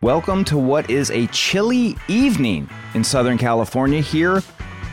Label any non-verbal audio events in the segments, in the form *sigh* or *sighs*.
Welcome to what is a chilly evening in Southern California here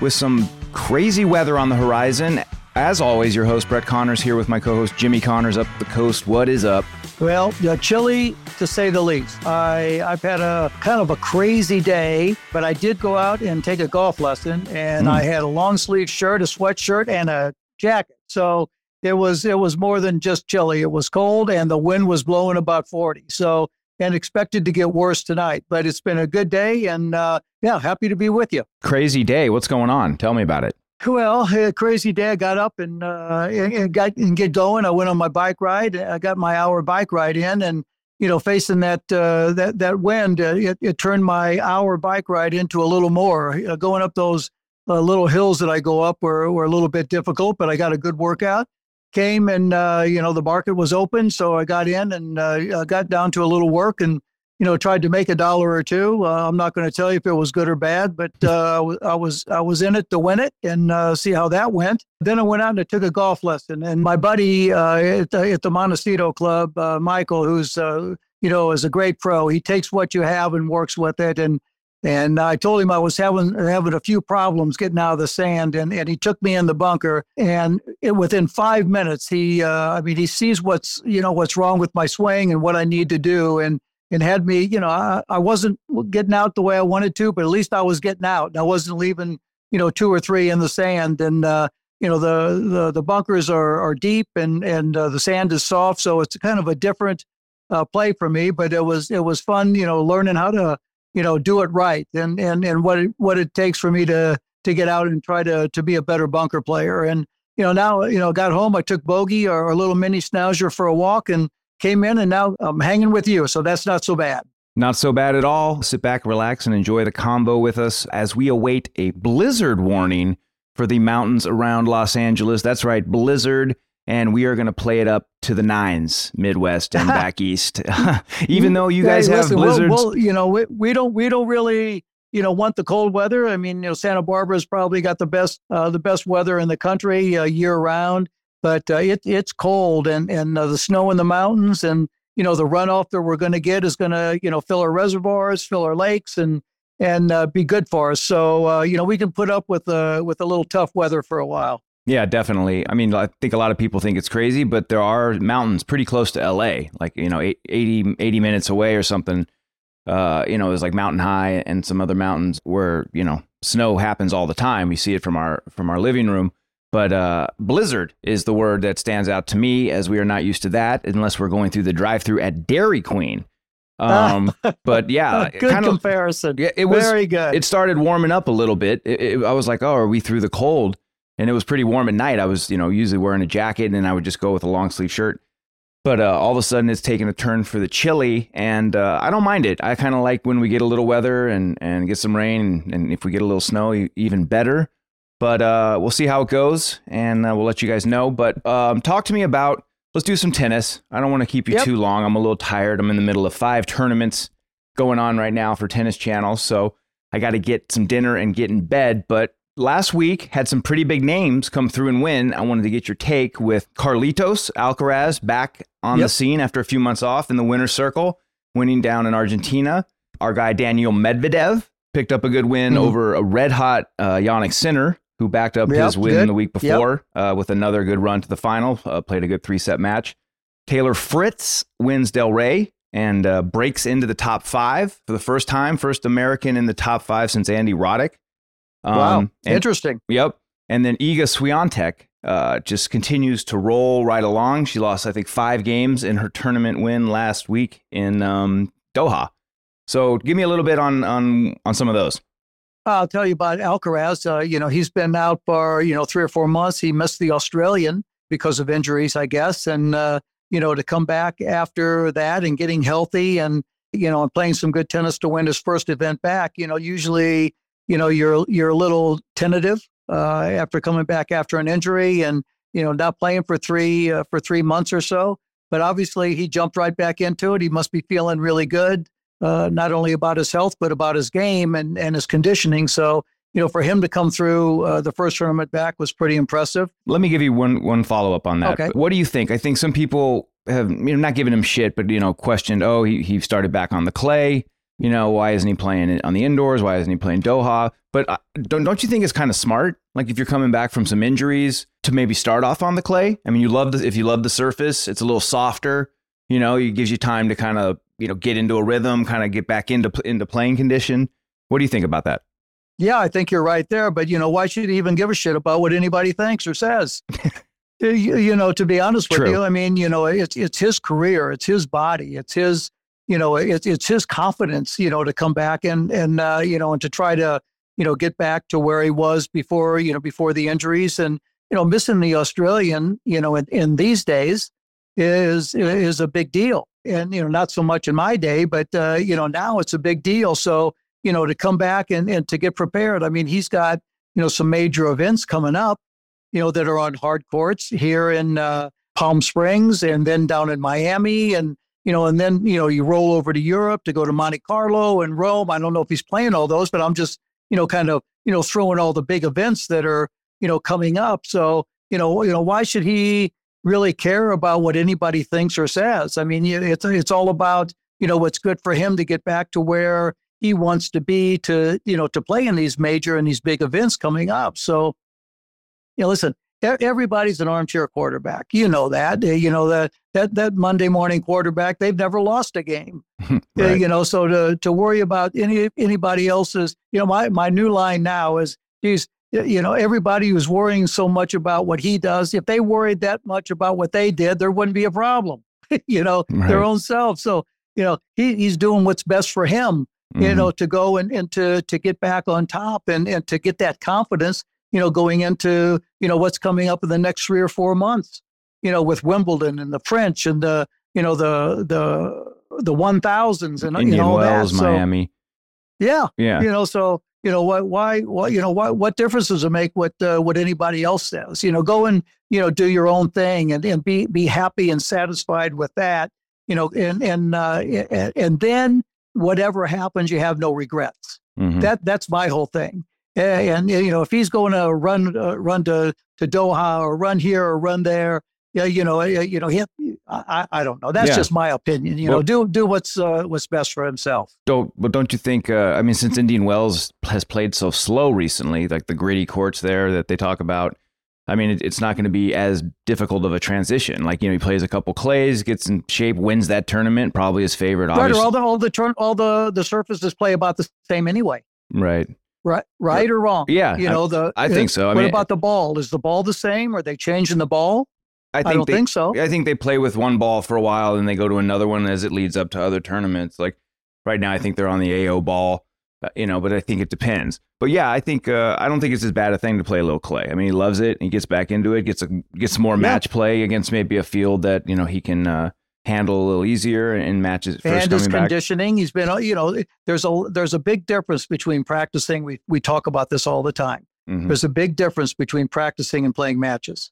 with some crazy weather on the horizon. As always, your host Brett Connors here with my co-host Jimmy Connors up the coast. What is up? Well, uh, chilly to say the least. I I've had a kind of a crazy day, but I did go out and take a golf lesson, and I had a long sleeve shirt, a sweatshirt, and a jacket. So it was it was more than just chilly. It was cold, and the wind was blowing about forty. So and expected to get worse tonight, but it's been a good day, and uh, yeah, happy to be with you. Crazy day. What's going on? Tell me about it. Well, a crazy day. I got up and, uh, and, got and get going. I went on my bike ride. I got my hour bike ride in, and you know, facing that uh, that that wind, uh, it, it turned my hour bike ride into a little more. Going up those uh, little hills that I go up were were a little bit difficult, but I got a good workout. Came and uh, you know the market was open, so I got in and uh, got down to a little work and you know tried to make a dollar or two. Uh, I'm not going to tell you if it was good or bad, but uh, I was- I was in it to win it and uh, see how that went. Then I went out and I took a golf lesson, and my buddy uh, at, the, at the Montecito Club, Michael, who's you know is a great pro. He takes what you have and works with it, and and I told him I was having having a few problems getting out of the sand, and, and he took me in the bunker. And it, within five minutes, he uh, I mean he sees what's you know what's wrong with my swing and what I need to do, and and had me you know I, I wasn't getting out the way I wanted to, but at least I was getting out. And I wasn't leaving you know two or three in the sand, and uh, you know the the the bunkers are are deep and and uh, the sand is soft, so it's kind of a different uh, play for me. But it was it was fun, you know, learning how to you know do it right and and and what it, what it takes for me to to get out and try to to be a better bunker player. And you know now you know got home, I took Bogey or a little mini schnauzer for a walk and came in, and now I'm hanging with you, so that's not so bad. Not so bad at all. Sit back, relax, and enjoy the combo with us as we await a blizzard warning for the mountains around Los Angeles. That's right, blizzard. And we are going to play it up to the nines, Midwest and *laughs* back east. *laughs* Even though you guys Hey, have listen, blizzards. we'll- you know, we, we don't we don't really you know want the cold weather. I mean, you know, Santa Barbara's probably got the best uh, the best weather in the country uh, year round, but uh, it it's cold and and uh, the snow in the mountains and you know the runoff that we're going to get is going to you know fill our reservoirs, fill our lakes, and and uh, be good for us. So uh, you know we can put up with uh, with a little tough weather for a while. Yeah, definitely. I mean, I think a lot of people think it's crazy, but there are mountains pretty close to LA, like, you know, eight- 80, 80 minutes away or something. Uh, you know, there's like Mountain High and some other mountains where, you know, snow happens all the time. We see it from our from our living room. But uh, blizzard is the word that stands out to me as we are not used to that unless we're going through the drive-through at Dairy Queen. Um, *laughs* but yeah, good kind of- comparison. Yeah, it was very good. It started warming up a little bit. It, it- I was like, oh, are we through the cold? And it was pretty warm at night. I was, you know, usually wearing a jacket, and I would just go with a long sleeve shirt. But uh, all of a sudden, it's taking a turn for the chilly, and uh, I don't mind it. I kind of like when we get a little weather and and get some rain, and, and if we get a little snow, even better. But uh, we'll see how it goes, and uh, we'll let you guys know. But um, talk to me about let's do some tennis. I don't want to keep you Yep. too long. I'm a little tired. I'm in the middle of five tournaments going on right now for Tennis Channel. So I got to get some dinner and get in bed. But last week had some pretty big names come through and win. I wanted to get your take with Carlitos Alcaraz back on the scene after a few months off in the winner's circle, winning down in Argentina. Our guy Daniil Medvedev picked up a good win Mhm. over a red hot uh, Jannik Sinner, who backed up Yep, his win good. the week Yep. before uh, with another good run to the final. Uh, played a good three set match. Taylor Fritz wins Delray and uh, breaks into the top five for the first time, first American in the top five since Andy Roddick. Um, wow, and- interesting. Yep. And then Iga Swiatek uh, just continues to roll right along. She lost, I think, five games in her tournament win last week in um, Doha. So give me a little bit on on on some of those. I'll tell you about Alcaraz. Uh, you know, he's been out for you know three or four months. He missed the Australian because of injuries, I guess, and uh, you know to come back after that and getting healthy and you know and playing some good tennis to win his first event back. You know, usually you know you're you're a little tentative uh, after coming back after an injury and you know not playing for three uh, for three months or so. But obviously, he jumped right back into it. He must be feeling really good uh, not only about his health but about his game and, and his conditioning. So you know, for him to come through uh, the first tournament back was pretty impressive. Let me give you one one follow up on that. Okay. What do you think? I think some people have you know not given him shit, but you know questioned. Oh, he he started back on the clay. You know why isn't he playing on the indoors? Why isn't he playing Doha? But uh, don't don't you think it's kind of smart? Like if you're coming back from some injuries to maybe start off on the clay. I mean, you love the if you love the surface, it's a little softer. You know, it gives you time to kind of you know get into a rhythm, kind of get back into into playing condition. What do you think about that? Yeah, I think you're right there. But you know, why should he even give a shit about what anybody thinks or says? *laughs* you, you know, to be honest with you, I mean, you know, it's it's his career, it's his body, it's his, you know, it's it's his confidence, you know, to come back and and uh, you know, and to try to you know get back to where he was before you know before the injuries and you know missing the Australian, you know, in, in these days is is a big deal. And you know, not so much in my day, but uh, you know, now it's a big deal. So you know, to come back and, and to get prepared. I mean, he's got, you know, some major events coming up, you know, that are on hard courts here in uh, Palm Springs and then down in Miami. And, you know, and then, you know, you roll over to Europe to go to Monte Carlo and Rome. I don't know if he's playing all those, but I'm just, you know, kind of, you know, throwing all the big events that are, you know, coming up. So, you know, you know, why should he really care about what anybody thinks or says? I mean, it's it's all about, you know, what's good for him to get back to where he wants to be to you know to play in these major and these big events coming up. So, you know, listen, e- everybody's an armchair quarterback. You know that. Uh, You know that that that Monday morning quarterback. They've never lost a game. *laughs* Right. You know, so to to worry about any anybody else's. You know, my my new line now is, geez, you know, everybody who's worrying so much about what he does. If they worried that much about what they did, there wouldn't be a problem. *laughs* you know, their own self. So you know, he, he's doing what's best for him you Mhm. know, to go and, and to to get back on top and, and to get that confidence, you know, going into, you know, what's coming up in the next three or four months, you know, with Wimbledon and the French and the, you know, the the the one thousands and you know all Wells, that. So, Miami. yeah. Yeah. You know, so you know why why why you know what what difference does it make what uh, what anybody else says? You know, go and you know do your own thing and, and be be happy and satisfied with that. You know, and and uh, and, and then whatever happens, you have no regrets. Mhm. That that's my whole thing. A- And, you know, if he's going to run uh, run to to Doha or run here or run there, yeah, you know, uh, you know, he, I I don't know. That's Yeah. just my opinion. You Well- know, do do what's uh, what's best for himself. Don't, but don't you think? Uh, I mean, since Indian Wells has played so slow recently, like the gritty courts there that they talk about, I mean, it, it's not going to be as difficult of a transition. Like you know, he plays a couple clays, gets in shape, wins that tournament, probably his favorite. Right, all the all the all the the surfaces play about the same anyway. right? Right, right or wrong? Yeah, you I- know the. I think so. I what mean- about the ball? Is the ball the same? Are they changing the ball? I think don't they, think so. I think they play with one ball for a while, and they go to another one as it leads up to other tournaments. Like right now, I think they're on the AO ball, uh, you know. But I think it depends. But yeah, I think uh, I don't think it's as bad a thing to play a little clay. I mean, he loves it. He gets back into it. Gets a, gets more Yeah. match play against maybe a field that you know he can uh, handle a little easier in matches first and his back. conditioning. He's been, you know, there's a there's a big difference between practicing. We we talk about this all the time. Mhm. There's a big difference between practicing and playing matches.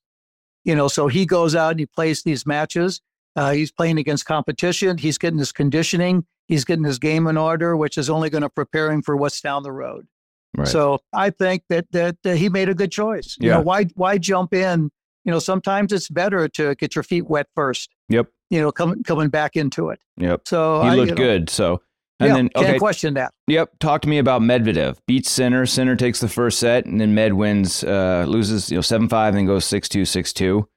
You know, so he goes out and he plays these matches. Uh, he's playing against competition. He's getting his conditioning. He's getting his game in order, which is only going to prepare him for what's down the road. Right. So I think that that, that he made a good choice. You Yeah. know, why why jump in? You know, sometimes it's better to get your feet wet first. Yep. You know, coming coming back into it. Yep. So he I, looked you know, good. So and yeah, then can't okay. question that. Yep. Talk to me about Medvedev. Beats Sinner. Sinner takes the first set, and then Med wins, uh, loses, you know, seven five, then goes six two, six two.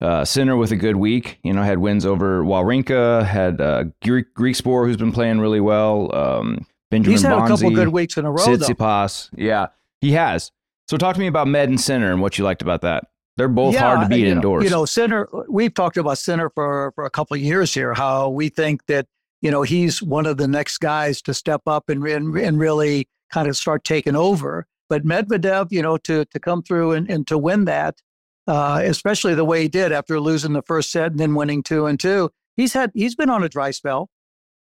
Uh, Sinner with a good week, you know, had wins over Wawrinka, had uh, Greek, Greek Spore, who's been playing really well. Um, Benjamin He's had a couple good weeks in a row, though. Tsitsipas. Yeah, he has. So talk to me about Med and Sinner and what you liked about that. They're both hard to beat you know, indoors. You know, Sinner. We've talked about Sinner for for a couple of years here. How we think that you know he's one of the next guys to step up and and, and really kind of start taking over. But Medvedev, you know, to to come through and, and to win that, uh, especially the way he did after losing the first set and then winning two and two, he's had he's been on a dry spell.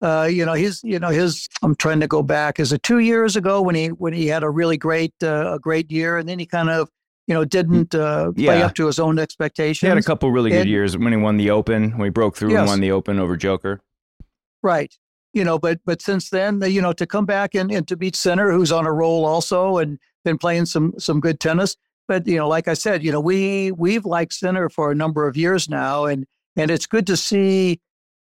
Uh, you know, his you know his. I'm trying to go back. Is it two years ago when he when he had a really great uh, a great year, and then he kind of you know didn't uh, play Yeah. up to his own expectations. he had a couple really good years when he won the Open, when he broke through and won the Open over Joker. Right. You know, but but since then, you know, to come back and, and to beat Sinner, who's on a roll also and been playing some some good tennis. But you know, like I said, you know, we we've liked Sinner for a number of years now, and and it's good to see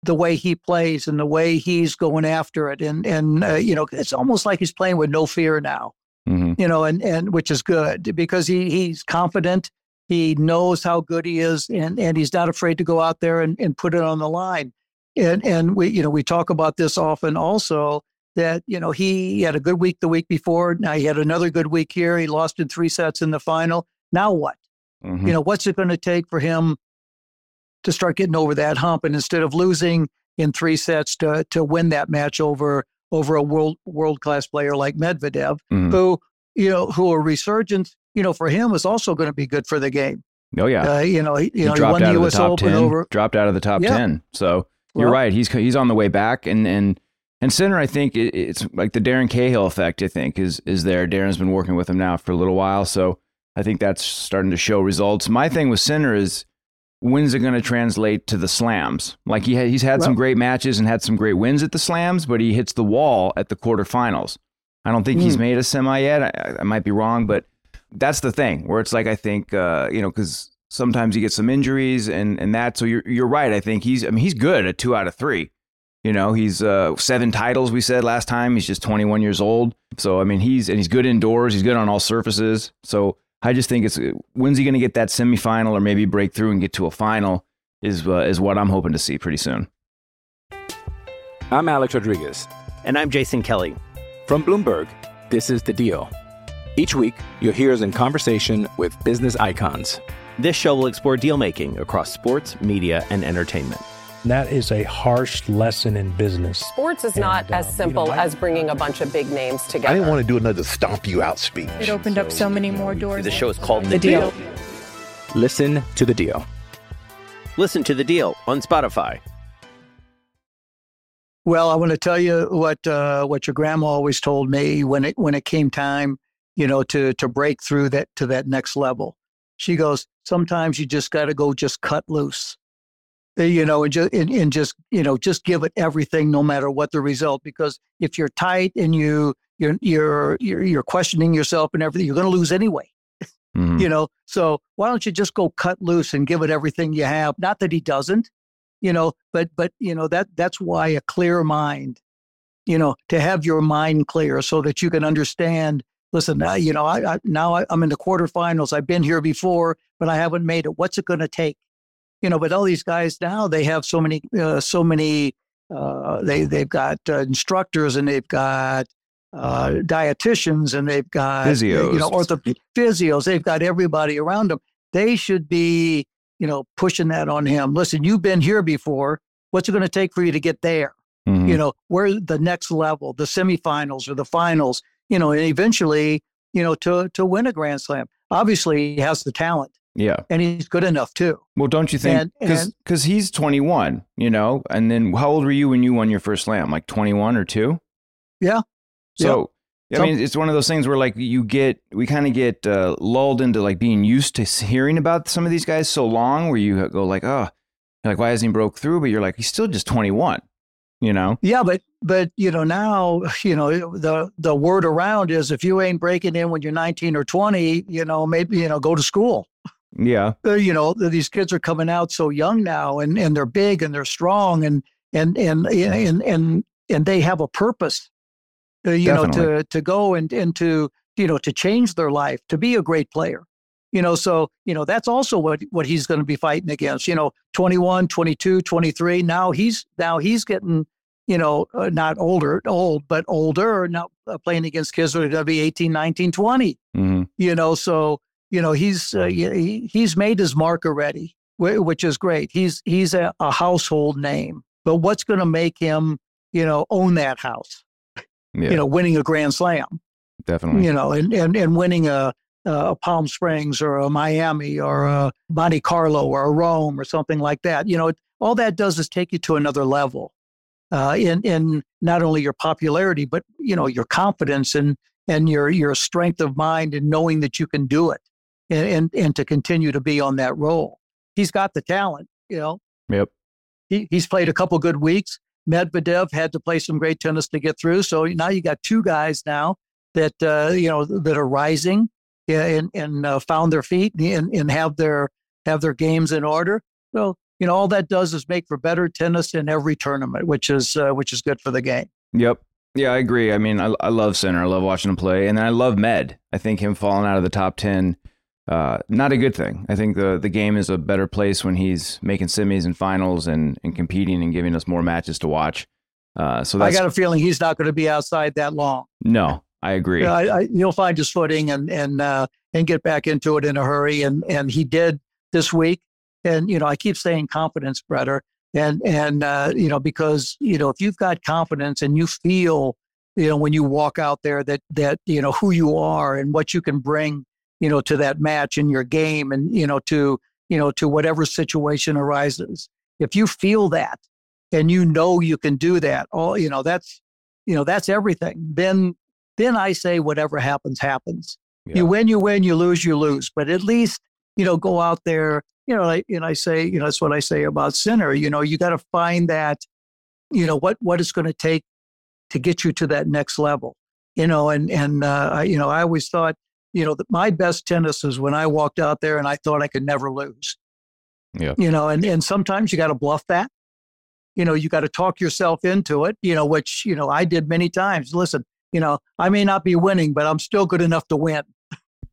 the way he plays and the way he's going after it, and and uh, you know, it's almost like he's playing with no fear now. Mhm. You know, and and which is good because he he's confident. He knows how good he is, and and he's not afraid to go out there and, and put it on the line and and we you know we talk about this often also that you know he had a good week the week before now he had another good week here he lost in three sets in the final now what Mhm. you know what's it going to take for him to start getting over that hump and instead of losing in three sets to to win that match over over a world world class player like Medvedev Mhm. who you know who a resurgence you know for him is also going to be good for the game Oh yeah. uh, you know he, you he know he dropped won out of the US top Open ten. over Dropped out of the top Yeah. ten. So you're Well- right. He's he's on the way back, and and and Sinner, I think it, it's like the Darren Cahill effect. I think is is there. Darren's been working with him now for a little while, so I think that's starting to show results. My thing with Sinner is when's it going to translate to the slams? Like he had, he's had some great matches and had some great wins at the slams, but he hits the wall at the quarterfinals. I don't think he's Mm. made a semi yet. I, I might be wrong, but that's the thing where it's like I think uh, you know because sometimes you get some injuries and and that. So you're you're right. I think he's I mean he's good at two out of three. You know he's uh, seven titles. We said last time he's just 21 years old. So I mean he's and he's good indoors. He's good on all surfaces. So I just think it's when's he going to get that semifinal or maybe break through and get to a final is uh, is what I'm hoping to see pretty soon. I'm Alex Rodriguez. And I'm Jason Kelly. From Bloomberg, this is The Deal. Each week, you'll hear us in conversation with business icons. This show will explore deal making across sports, media, and entertainment. And that is a harsh lesson in business. Sports is And, not uh, as you simple know, I- as bringing a bunch of big names together. I didn't want to do another stomp you out speech. It opened up so many more doors. The show is called The Deal. Listen to The Deal. Listen to the deal on Spotify. Well, I want to tell you what uh, what your grandma always told me when it when it came time, you know, to to break through that to that next level. She goes, sometimes you just got to go just cut loose, you know, and just and, and just you know just give it everything, no matter what the result. Because if you're tight and you you're you're you're, you're questioning yourself and everything, you're going to lose anyway. Mhm. *laughs* You know, so why don't you just go cut loose and give it everything you have? Not that he doesn't, you know, but but you know that that's why a clear mind, you know, to have your mind clear so that you can understand. Listen, now, you know, I, I now I, I'm in the quarterfinals. I've been here before, but I haven't made it. What's it going to take? You know, but all these guys now they have so many, uh, so many. Uh, they they've got uh, instructors and they've got uh, dietitians and they've got uh, you know Physios. ortho physios. They've got everybody around them. They should be you know pushing that on him. Listen, you've been here before. What's it going to take for you to get there? Mhm. You know, where the next level, the semifinals or the finals. You know, and eventually, you know, to to win a Grand Slam. Obviously, he has the talent Yeah. and he's good enough too. Well, don't you think? Because he's 21, you know, and then how old were you when you won your first slam? Like 21 or two? Yeah. So I mean, it's one of those things where like you get, we kind of get uh, lulled into like being used to hearing about some of these guys so long, where you go like, oh, like why hasn't he broke through? But you're like, he's still just 21, you know? Yeah, but but you know now *sighs* you know the the word around is if you ain't breaking in when you're 19 or 20, you know maybe you know go to school. Yeah. You know these kids are coming out so young now, and and they're big and they're strong and and and and and and they have a purpose uh, you Definitely. know, to to go and and to you know to change their life, to be a great player. You know, so you know that's also what what he's going to be fighting against. You know, 21, 22, 23. Now he's now he's getting you know uh, not older old but older now uh, playing against kids that are going to be 18 19 20 mm-hmm. you know so you know he's uh, he, he's made his mark already which is great he's he's a, a household name but what's going to make him you know own that house yeah. you know, winning a Grand Slam. Definitely. You know, and and, and winning a, a Palm Springs or a Miami or a Monte Carlo or a Rome or something like that. You know, all that does is take you to another level uh, in in not only your popularity, but you know your confidence and and your your strength of mind and knowing that you can do it and and, and to continue to be on that role. He's got the talent. You know. Yep. He, he's played a couple good weeks. Medvedev had to play some great tennis to get through. So now you got two guys now that uh, you know that are rising and and uh, found their feet and, and have their have their games in order. So you know all that does is make for better tennis in every tournament, which is uh, which is good for the game. Yep. Yeah, I agree. I mean, I, I love Sinner. I love watching him play, and I love Med. I think him falling out of the top ten uh, not a good thing. I think the the game is a better place when he's making semis and finals and, and competing and giving us more matches to watch. Uh, so I got a feeling he's not going to be outside that long. No, I agree. I, I, he'll find his footing and and uh, and get back into it in a hurry. And and he did this week. And you know, I keep saying confidence, Bretter. And and uh, you know, because you know, if you've got confidence and you feel, you know, when you walk out there that that you know who you are and what you can bring you know, to that match in your game and, you know, to, you know, to whatever situation arises. If you feel that and you know you can do that, all, you know, that's, you know, that's everything. Then, then I say whatever happens, happens. Yeah. You win, you win, you lose, you lose. But at least, you know, go out there, you know, like, and I say, you know, that's what I say about Sinner. You know, you got to find that, you know, what, what it's going to take to get you to that next level, you know, and, and, uh, you know, I always thought, you know, my best tennis is when I walked out there and I thought I could never lose. Yeah. You know, and, and sometimes you got to bluff that. You know, you got to talk yourself into it, you know, which, you know, I did many times. Listen, you know, I may not be winning, but I'm still good enough to win.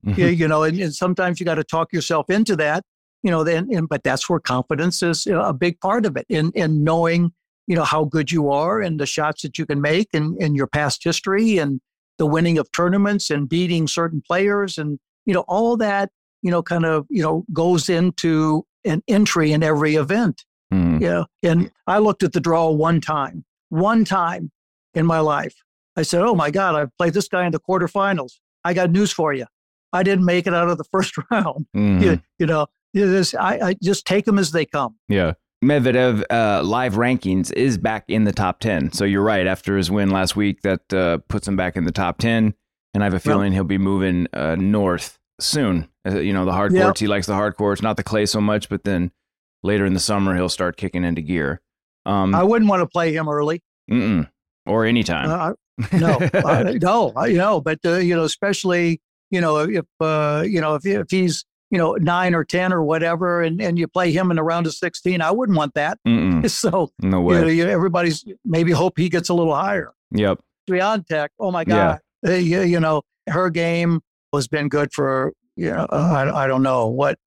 Mm-hmm. you know, and, and sometimes you got to talk yourself into that, you know, then, and, but that's where confidence is a big part of it in, in knowing, you know, how good you are and the shots that you can make and, and your past history and, the winning of tournaments and beating certain players and you know all that you know kind of you know goes into an entry in every event. Mm. yeah and i looked at the draw one time one time in my life. I said oh my god i played this guy in the quarterfinals. I got news for you. I didn't make it out of the *laughs* first round. Mm. you, you know this, I, I just take them as they come. Yeah Medvedev uh, live rankings is back in the top 10. So you're right. After his win last week, that uh, puts him back in the top 10. And I have a feeling he'll be moving uh, north soon. Uh, you know, the hard courts, he likes the hard courts, not the clay so much, but then later in the summer, he'll start kicking into gear. Um, I wouldn't want to play him early. or anytime. Uh, no, *laughs* no, you know, but, uh, you know, especially, you know, if, you know, if, if he's, you know, nine or 10 or whatever, and, and you play him in the round of 16. I wouldn't want that. Mm-mm. *laughs* So, no way. You know, you, everybody's maybe hope he gets a little higher. Yep. Swiatek, oh my God. Yeah. Uh, you, you, know, her game has been good for, you know, uh, I, I don't know what.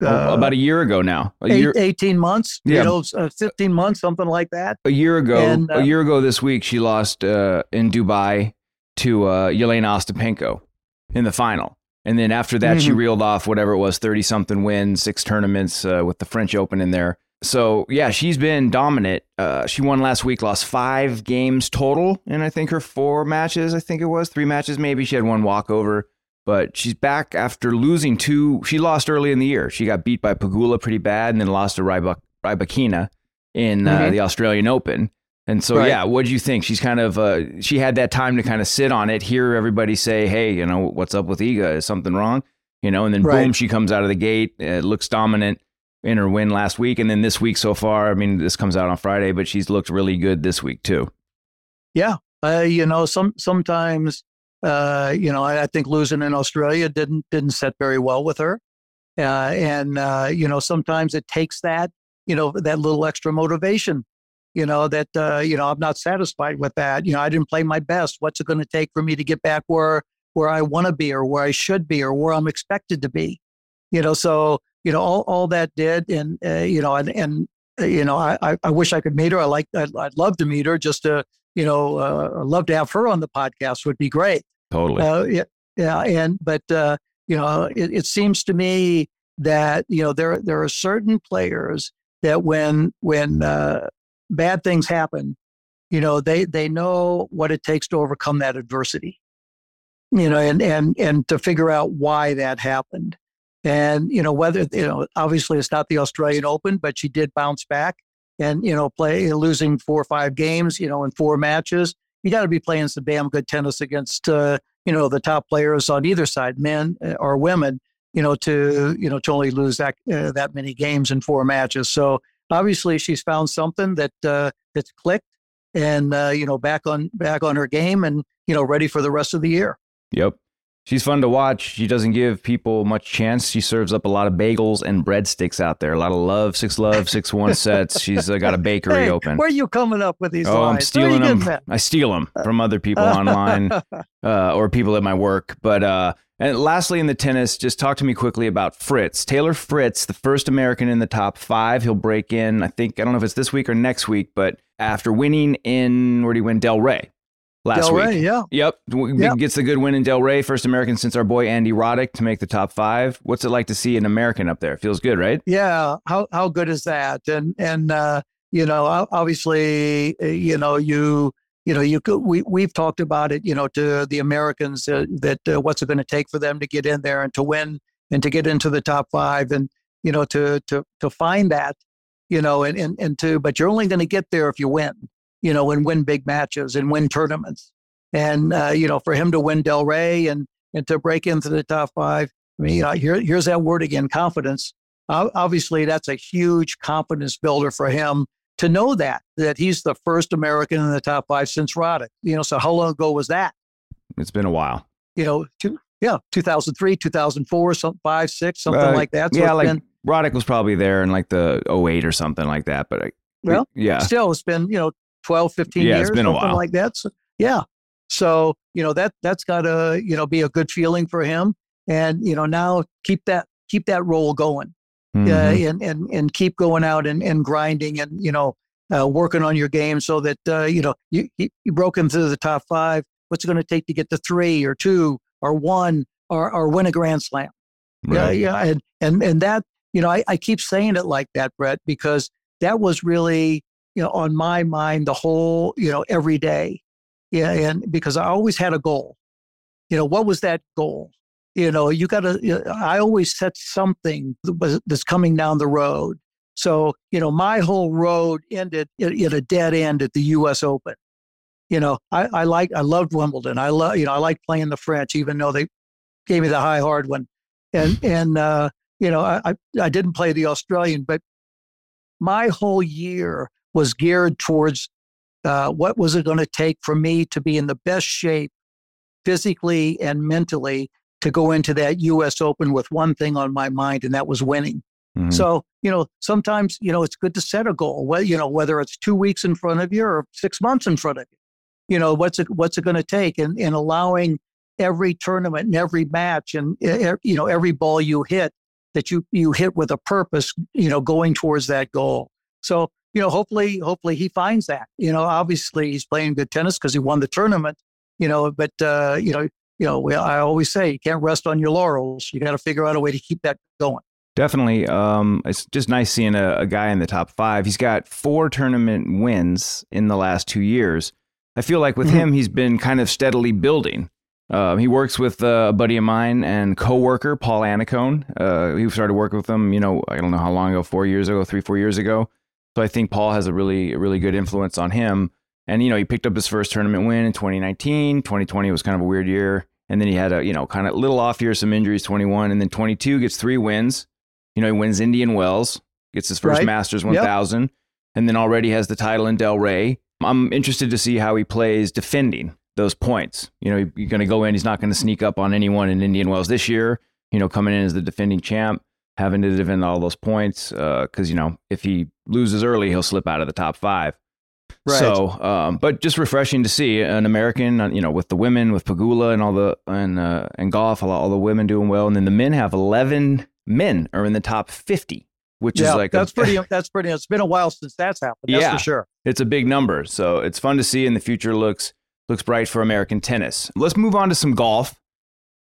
Uh, about a year ago now. A eight, year, 18 months, yeah. you know, uh, 15 months, something like that. A year ago, and, a uh, year ago this week, she lost uh, in Dubai to uh, Jelena Ostapenko in the final. And then after that, mm-hmm. she reeled off whatever it was 30 something wins, six tournaments uh, with the French Open in there. So, yeah, she's been dominant. Uh, she won last week, lost five games total. And I think her four matches, I think it was three matches, maybe. She had one walkover, but she's back after losing two. She lost early in the year. She got beat by Pegula pretty bad and then lost to Rybak- Rybakina in uh, mm-hmm. the Australian Open. And so, Right. yeah, what do you think? She's kind of, uh, she had that time to kind of sit on it, hear everybody say, hey, you know, what's up with Iga? Is something wrong? You know, and then Right. boom, she comes out of the gate, uh, looks dominant in her win last week. And then this week so far, I mean, this comes out on Friday, but she's looked really good this week too. Yeah, uh, you know, some sometimes, uh, you know, I, I think losing in Australia didn't didn't set very well with her, uh, and uh, you know, sometimes it takes that, you know, that little extra motivation, you know, that uh, you know, I'm not satisfied with that. You know, I didn't play my best. What's it going to take for me to get back where where I want to be, or where I should be, or where I'm expected to be? You know, so you know, all all that did, and uh, you know, and and uh, you know, I I- I wish I could meet her. I like I'd, I'd love to meet her just to you know, uh, love to have her on the podcast would be great. Totally. Uh, yeah, yeah, and but uh, you know, it, it seems to me that you know there there are certain players that when when uh, bad things happen, you know, they they know what it takes to overcome that adversity. You know, and and and to figure out why that happened, and you know whether you know obviously it's not the Australian Open, but she did bounce back and you know play losing four or five games you know in four matches you got to be playing some damn good tennis against uh, you know the top players on either side men uh, or women you know to you know to only lose that uh, that many games in four matches so obviously she's found something that uh, that's clicked and uh, you know back on back on her game and you know ready for the rest of the year Yep. She's fun to watch. She doesn't give people much chance. She serves up a lot of bagels and breadsticks out there. A lot of love, six love, six one sets. She's uh, got a bakery hey, open. where are you coming up with these Oh, I'm lines you stealing them. I steal them from other people online *laughs* uh, or people at my work. But uh, and lastly, in the tennis, just talk to me quickly about Fritz Taylor Fritz, the first American in the top five. He'll break in. I think I don't know if it's this week or next week, but after winning in where did he win Delray last Del week. Rey, yeah. Yep. Yep. Gets the good win in Delray, first American since our boy Andy Roddick to make the top five. What's it like to see an American up there? Feels good, right? Yeah, how how good is that? And and uh, you know, obviously, uh, you know, you you know, you could, we we've talked about it, you know, to the Americans uh, that uh, what's it going to take for them to get in there and to win and to get into the top five and you know to to to find that, you know, and and and to but you're only going to get there if you win, you know, and win big matches and win tournaments. And uh, you know, for him to win Delray and and to break into the top five, I mean, you know, here here's that word again, confidence obviously that's a huge confidence builder for him to know that that he's the first American in the top five since Roddick. You know, so how long ago was that? It's been a while. You know, two, yeah, 2003, 2004, some five, six, something Uh, like that. So yeah, like been, Roddick was probably there in like the 08 or something like that. But I, well, yeah, still it's been you know 12, 15 Yeah, it's years, been a something while. like that. So, yeah, so you know that that's got to you know be a good feeling for him, and you know now keep that keep that role going. Uh, Mhm. and, and and keep going out and, and grinding and you know uh, working on your game so that uh, you know you, you broke into the top five. What's it going to take to get to three or two or one or or win a Grand Slam? Yeah, yeah, and and and that you know I, I keep saying it like that, Brett, because that was really you know on my mind the whole you know every day, yeah, and because I always had a goal. You know what was that goal? You know you got to. I always set something that's coming down the road. So you know my whole road ended at, a dead end at the U.S. Open. You know I, I like I loved Wimbledon. I love you know I like playing the French, even though they gave me the high hard one and *laughs* and uh, you know I, I I didn't play the Australian, but my whole year was geared towards uh, what was it going to take for me to be in the best shape, physically and mentally, to go into that U.S. Open with one thing on my mind, and that was winning. Mhm. So you know sometimes you know it's good to set a goal. Well, you know whether it's two weeks in front of you or six months in front of you. You know what's it what's it going to take, and and allowing every tournament and every match and you know every ball you hit that you you hit with a purpose you know going towards that goal so you know hopefully hopefully he finds that you know obviously he's playing good tennis because he won the tournament you know but uh you know you know well, i always say you can't rest on your laurels you got to figure out a way to keep that going Definitely. Um, it's just nice seeing a, a guy in the top five. He's got four tournament wins in the last two years. I feel like with Mhm. him, he's been kind of steadily building. Uh, he works with uh, a buddy of mine and coworker, Paul Annacone. Uh, he started working with him, you know, I don't know how long ago, four years ago, three, four years ago. So I think Paul has a really, really good influence on him. And, you know, he picked up his first tournament win in 2019. 2020 was kind of a weird year. And then he had a, you know, kind of little off year, some injuries, 21. And then 22 gets three wins. You know, he wins Indian Wells, gets his first Right. Masters 1000, and then already has the title in Delray. I'm interested to see how he plays defending those points. You know, you're going to go in, he's not going to sneak up on anyone in Indian Wells this year, you know, coming in as the defending champ, having to defend all those points. Uh, because, you know, if he loses early, he'll slip out of the top five. Right. So, um, but just refreshing to see an American, uh, you know, with the women, with Pegula and all the and uh, and golf, all, all the women doing well, and then the men have eleven men are in the top fifty, which yeah, is like that's a, pretty. *laughs* That's pretty. It's been a while since that's happened. That's Yeah. for sure. It's a big number, so it's fun to see, and the future looks looks bright for American tennis. Let's move on to some golf.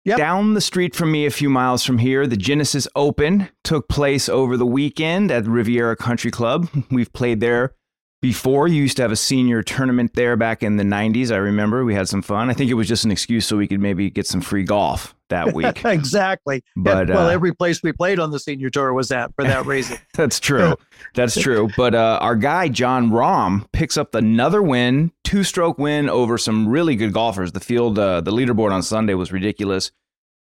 Yep. Down the street from me, a few miles from here, the Genesis Open took place over the weekend at Riviera Country Club. We've played there before. You used to have a senior tournament there back in the 90s. I remember we had some fun. I think it was just an excuse so we could maybe get some free golf that *laughs* week. exactly. But, well, uh, every place we played on the senior tour was that for that reason. *laughs* That's true. *laughs* That's true. But uh, our guy, Jon Rahm picks up another win, two stroke win over some really good golfers. The field, uh, the leaderboard on Sunday was ridiculous.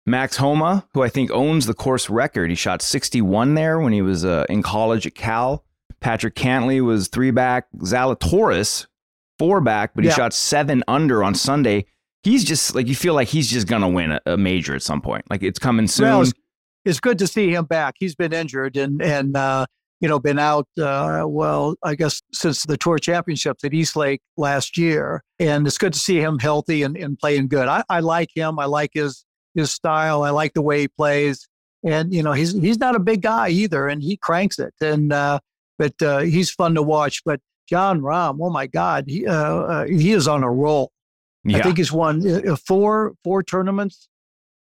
Max Homa, who I think owns the course record, he shot 61 there when he was uh, in college at Cal. Patrick Cantlay was three back. Zalatoris, four back, but he Yeah. shot seven under on Sunday. He's just like, you feel like he's just going to win a, a major at some point. Like it's coming soon. Well, it's, it's good to see him back. He's been injured and and uh, you know been out. Uh, well, I guess since the tour championships at East Lake last year, and it's good to see him healthy and, and playing good. I, I like him. I like his his style. I like the way he plays. And you know he's he's not a big guy either, and he cranks it. And uh, but uh, he's fun to watch. But Jon Rahm, oh my God, he uh, uh, he is on a roll. yeah. I think he's won uh, four four tournaments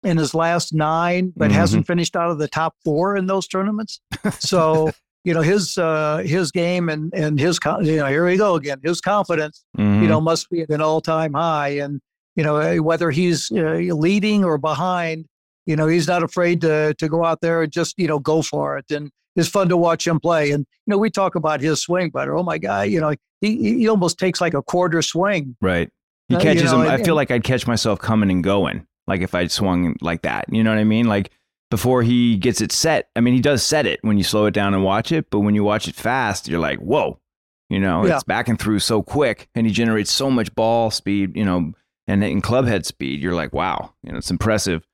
in his last nine, but Mhm. hasn't finished out of the top four in those tournaments. So you know his uh, his game and and his you know here we go again. His confidence Mhm. you know must be at an all time high, and you know uh, whether he's uh, leading or behind, you know he's not afraid to to go out there and just you know go for it and. It's fun to watch him play, and you know we talk about his swing, but oh my god, you know he he almost takes like a quarter swing Right. He Uh, you catches know, them. I feel like I'd catch myself coming and going, like if I swung like that. You know what I mean? Like before he gets it set. I mean, he does set it when you slow it down and watch it, but when you watch it fast, you're like, whoa. You know, Yeah. it's back and through so quick, and he generates so much ball speed. You know, and in club head speed, you're like, wow. You know, it's impressive.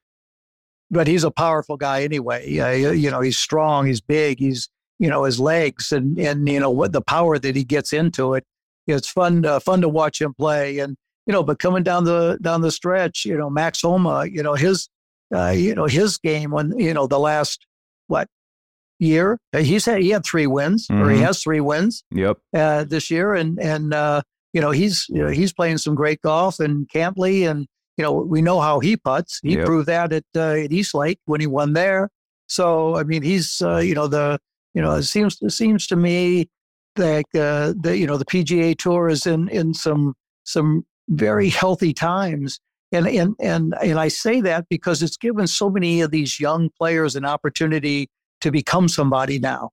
But he's a powerful guy anyway. Uh, you know, he's strong, he's big, he's you know his legs and and you know what the power that he gets into it. It's fun uh, fun to watch him play, and you know, but coming down the down the stretch, you know, Max Homa, you know his uh, you know his game when you know the last what year uh, he's had he had three wins or he Mhm. has three wins Yep. uh, this year, and and uh, you know he's you know, he's playing some great golf and Cantlay, and you know we know how he puts. He Yep. proved that at uh, at East Lake when he won there. So I mean he's uh, you know the you know it seems it seems to me that uh, the you know the PGA Tour is in in some some very healthy times. And, and and and I say that because it's given so many of these young players an opportunity to become somebody now,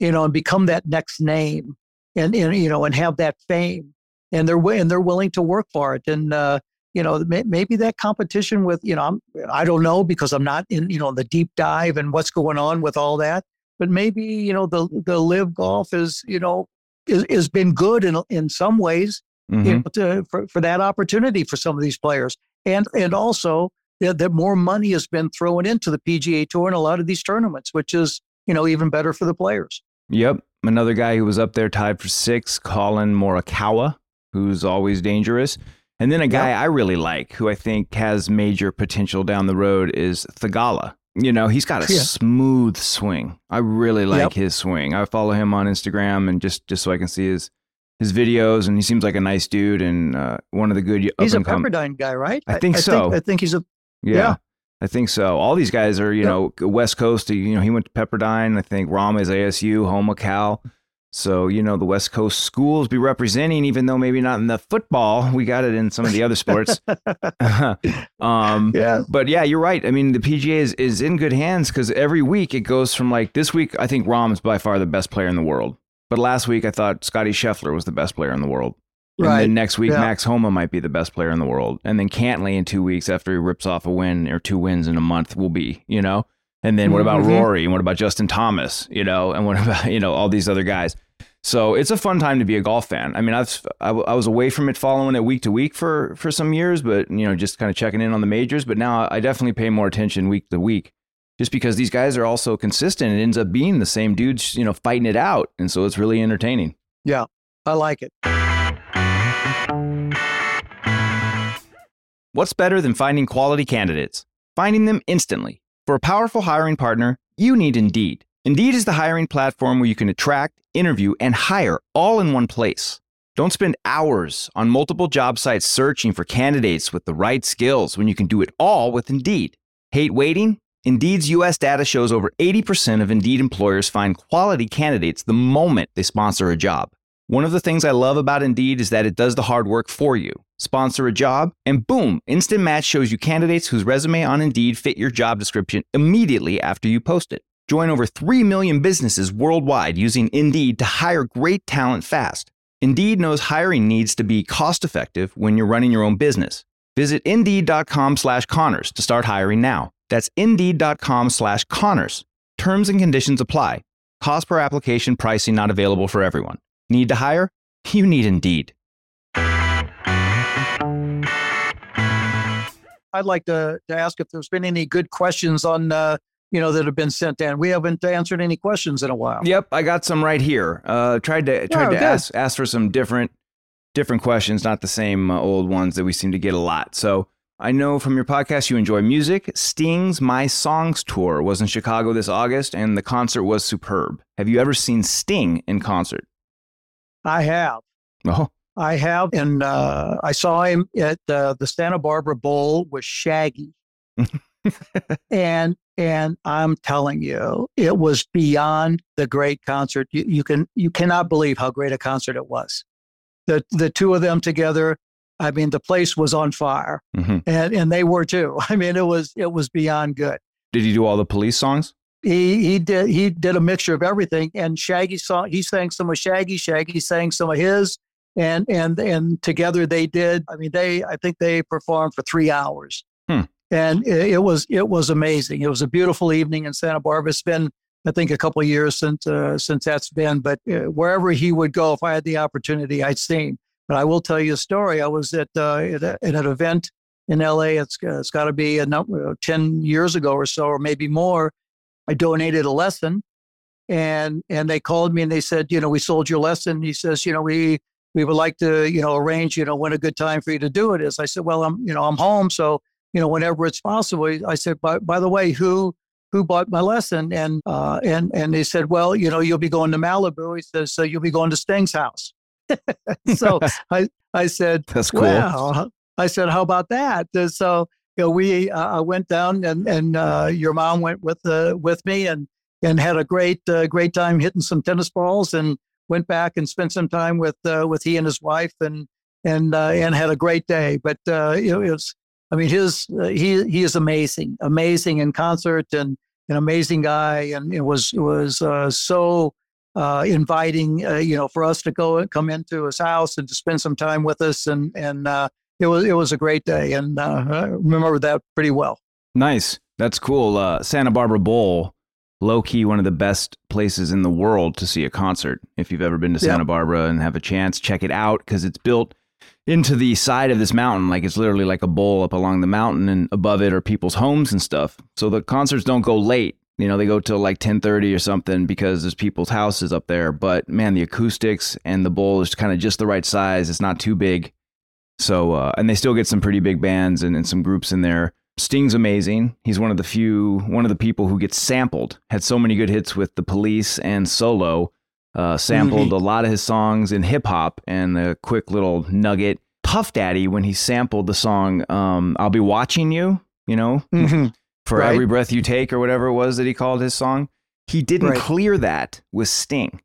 you know, and become that next name, and, and you know, and have that fame, and they're and they're willing to work for it, and uh, you know, may, maybe that competition with you know, I'm, I don't know because I'm not in you know the deep dive and what's going on with all that, but maybe you know the the live golf is you know is has been good in in some ways, you Mhm. know, to, for for that opportunity for some of these players, and and also that, that more money has been thrown into the PGA Tour and a lot of these tournaments, which is you know even better for the players. Yep. Another guy who was up there tied for six, Collin Morikawa, who's always dangerous. And then a guy I really like who I think has major potential down the road is Theegala. You know, he's got a Yeah. smooth swing. I really like Yep. his swing. I follow him on Instagram and just just so I can see his his videos and he seems like a nice dude and uh, one of the good He's a Pepperdine guy, right? I think so. I think he's a yeah. Yeah. I think so. All these guys are, you Yep. know, West Coast. You know, he went to Pepperdine. I think Rahm is ASU, Homa Cal. So, you know, the West Coast schools be representing, even though maybe not in the football. We got it in some of the other sports. *laughs* *laughs* um, yeah. but yeah, you're right. I mean, the PGA is, is in good hands because every week it goes from like this week, I think Rahm is by far the best player in the world. But last week I thought Scotty Scheffler was the best player in the world. And Right. then next week Yeah. Max Homa might be the best player in the world. And then Cantlay in two weeks after he rips off a win or two wins in a month will be, you know? And then what about Mhm. Rory? And what about Justin Thomas? You know, and what *laughs* about, you know, all these other guys. So it's a fun time to be a golf fan. I mean, I've I was away from it, following it week to week for for some years, but you know, just kind of checking in on the majors. But now I definitely pay more attention week to week, just because these guys are also consistent. It ends up being the same dudes, you know, fighting it out, and so it's really entertaining. Yeah, I like it. What's better than finding quality candidates? Finding them instantly. For a powerful hiring partner, you need Indeed. Indeed is the hiring platform where you can attract, interview, and hire all in one place. Don't spend hours on multiple job sites searching for candidates with the right skills when you can do it all with Indeed. Hate waiting? Indeed's US data shows over 80% of Indeed employers find quality candidates the moment they sponsor a job. One of the things I love about Indeed is that it does the hard work for you. Sponsor a job, and boom, Instant Match shows you candidates whose resume on Indeed fit your job description immediately after you post it. Join over 3 million businesses worldwide using Indeed to hire great talent fast. Indeed knows hiring needs to be cost effective when you're running your own business. Visit Indeed.com slash Connors to start hiring now. That's Indeed.com slash Connors. Terms and conditions apply. Cost per application pricing not available for everyone. Need to hire? You need Indeed. I'd like to, to ask if there's been any good questions on, uh, you know, that have been sent in. We haven't answered any questions in a while. Yep, I got some right here. Uh, tried to tried Oh, to good. ask ask for some different different questions, not the same uh, old ones that we seem to get a lot. So I know from your podcast you enjoy music. Sting's My Songs tour was in Chicago this August, and the concert was superb. Have you ever seen Sting in concert? I have. Oh, I have. And uh, I saw him at uh, the Santa Barbara Bowl with Shaggy. *laughs* and and I'm telling you, it was beyond the great concert. You, you can you cannot believe how great a concert it was. The the two of them together, I mean, the place was on fire, Mhm. and and they were too. *laughs* I mean, it was it was beyond good. did he do all the police songs? He he did he did a mixture of everything, and Shaggy song he sang some of Shaggy, Shaggy sang some of his, and and and together they did. I mean, they I think they performed for three hours, Hmm. and it, it was it was amazing. It was a beautiful evening in Santa Barbara. It's been I think a couple of years since uh, since that's been, but uh, wherever he would go, if I had the opportunity, I'd see him. But I will tell you a story. I was at uh, at, a, at an event in L.A. It's uh, it's got to be a number ten years ago or so, or maybe more. I donated a lesson, and and they called me and they said, you know, we sold your lesson. He says, you know, we we would like to, you know, arrange, you know, when a good time for you to do it is. I said, well, I'm, you know, I'm home, so you know, whenever it's possible. I said, by by the way, who who bought my lesson? And uh, and and they said, well, you know, you'll be going to Malibu. He says, so you'll be going to Sting's house. *laughs* so *laughs* I I said, That's cool. Well, I said, how about that? So you know, we uh, I went down and and uh, your mom went with uh, with me and and had a great great time hitting some tennis balls and went back and spent some time with with he and his wife and and and had a great day. But uh, it, it was I mean his he he is amazing amazing in concert and an amazing guy and it was it was so uh, inviting uh, you know for us to go come into his house and to spend some time with us and and uh, it was it was a great day and uh, I remember that pretty well. Nice. That's cool. Uh, Santa Barbara Bowl, low key, one of the best places in the world to see a concert. If you've ever been to Yeah. Santa Barbara and have a chance, check it out because it's built into the side of this mountain. Like it's literally like a bowl up along the mountain, and above it are people's homes and stuff. So the concerts don't go late. You know, they go till like ten thirty or something because there's people's houses up there. But man, the acoustics and the bowl is kind of just the right size. It's not too big. So, uh, and they still get some pretty big bands and, and some groups in there. Sting's amazing. He's one of the few, one of the people who gets sampled. Had so many good hits with the Police and Solo. Uh, sampled Mhm. a lot of his songs in hip hop. And a quick little nugget: Puff Daddy when he sampled the song um, "I'll Be Watching You," you know, Mhm. for Right. every breath you take or whatever it was that he called his song. He didn't Right. clear that with Sting.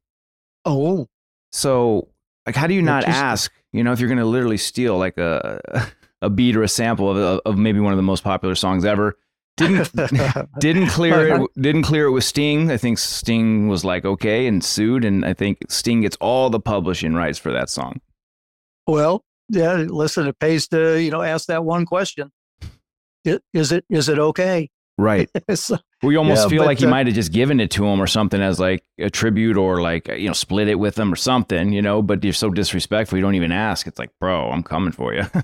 Oh, So, like, how do you not ask? You know, if you're going to literally steal like a a beat or a sample of, of maybe one of the most popular songs ever, didn't *laughs* didn't clear it *laughs* didn't clear it with Sting. I think Sting was like okay and sued, and I think Sting gets all the publishing rights for that song. Well, yeah. Listen, it pays to you know ask that one question: Is it is it okay? Right. *laughs* so, we almost yeah, feel but, like he uh, might have just given it to him or something as like a tribute or like you know split it with him or something, you know. But you're so disrespectful, you don't even ask. It's like, bro, I'm coming for you. *laughs*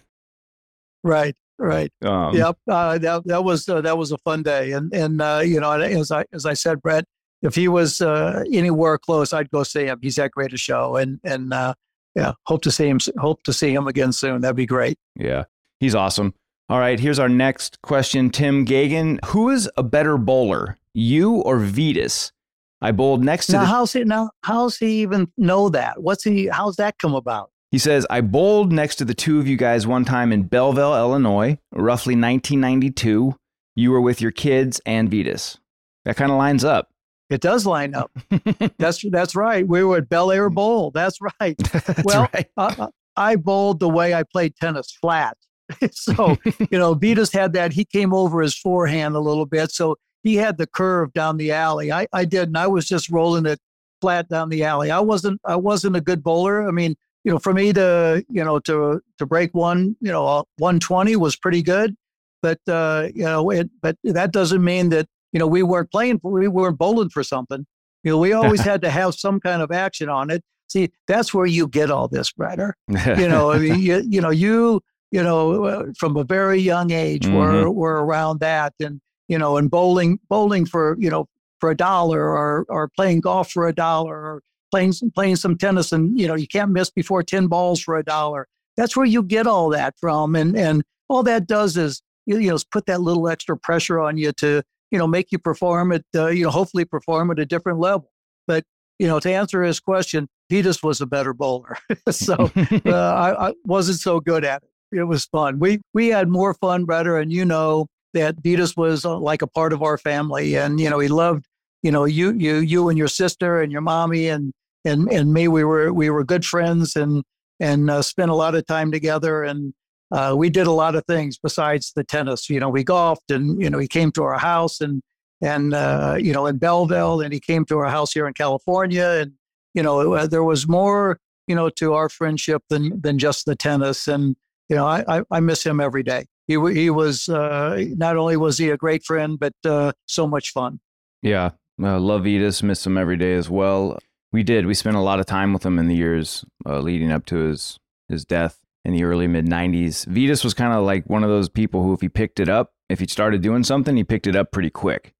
Right. Right. um, yep. Uh, that that was uh, that was a fun day, and and uh, you know, as I as I said, Brett, if he was uh, anywhere close, I'd go see him. He's that great a show, and and uh, yeah, hope to see him. Hope to see him again soon. That'd be great. Yeah, he's awesome. All right, here's our next question. Tim Gagan, who is a better bowler, you or Vitas? I bowled next to Now, the. how's he now? How's he even know that? What's he? How's that come about? He says, I bowled next to the two of you guys one time in Belleville, Illinois, roughly 1992. You were with your kids and Vitas. That kind of lines up. It does line up. *laughs* that's that's right. We were at Bel Air Bowl. That's right. *laughs* That's well, right. uh, I bowled the way I played tennis, flat. *laughs* so you know, Vitas had that. He came over his forehand a little bit, so he had the curve down the alley. I I didn't. I was just rolling it flat down the alley. I wasn't I wasn't a good bowler. I mean, you know, for me to you know to to break one you know uh, 120 was pretty good, but uh, you know, it, but that doesn't mean that you know we weren't playing. For, we weren't bowling for something. You know, we always *laughs* had to have some kind of action on it. See, that's where you get all this, Breder. You know, I mean, you, you know, you you know, from a very young age, we're we're around that, and you know, and bowling bowling for you know for a dollar, or or playing golf for a dollar, or playing some, playing some tennis, and you know, you can't miss before ten balls for a dollar. That's where you get all that from, and and all that does is you, you know is put that little extra pressure on you to you know make you perform at uh, you know hopefully perform at a different level. But you know, to answer his question, Vitas was a better bowler, *laughs* so *laughs* uh, I, I wasn't so good at it it was fun. We we had more fun, brother, and you know that Vitas was uh, like a part of our family, and you know he loved you know you you you and your sister and your mommy and and and me. We were we were good friends and and uh, spent a lot of time together, and uh, we did a lot of things besides the tennis. You know, we golfed, and you know he came to our house and and uh, you know in Belleville, and he came to our house here in California, and you know uh, there was more you know to our friendship than than just the tennis and you know, I, I, I miss him every day. He, he was uh, not only was he a great friend, but uh, so much fun. Yeah, uh, love Vitas, miss him every day as well. We did. We spent a lot of time with him in the years uh, leading up to his his death in the early mid '90s. Vitas was kind of like one of those people who, if he picked it up, if he started doing something, he picked it up pretty quick.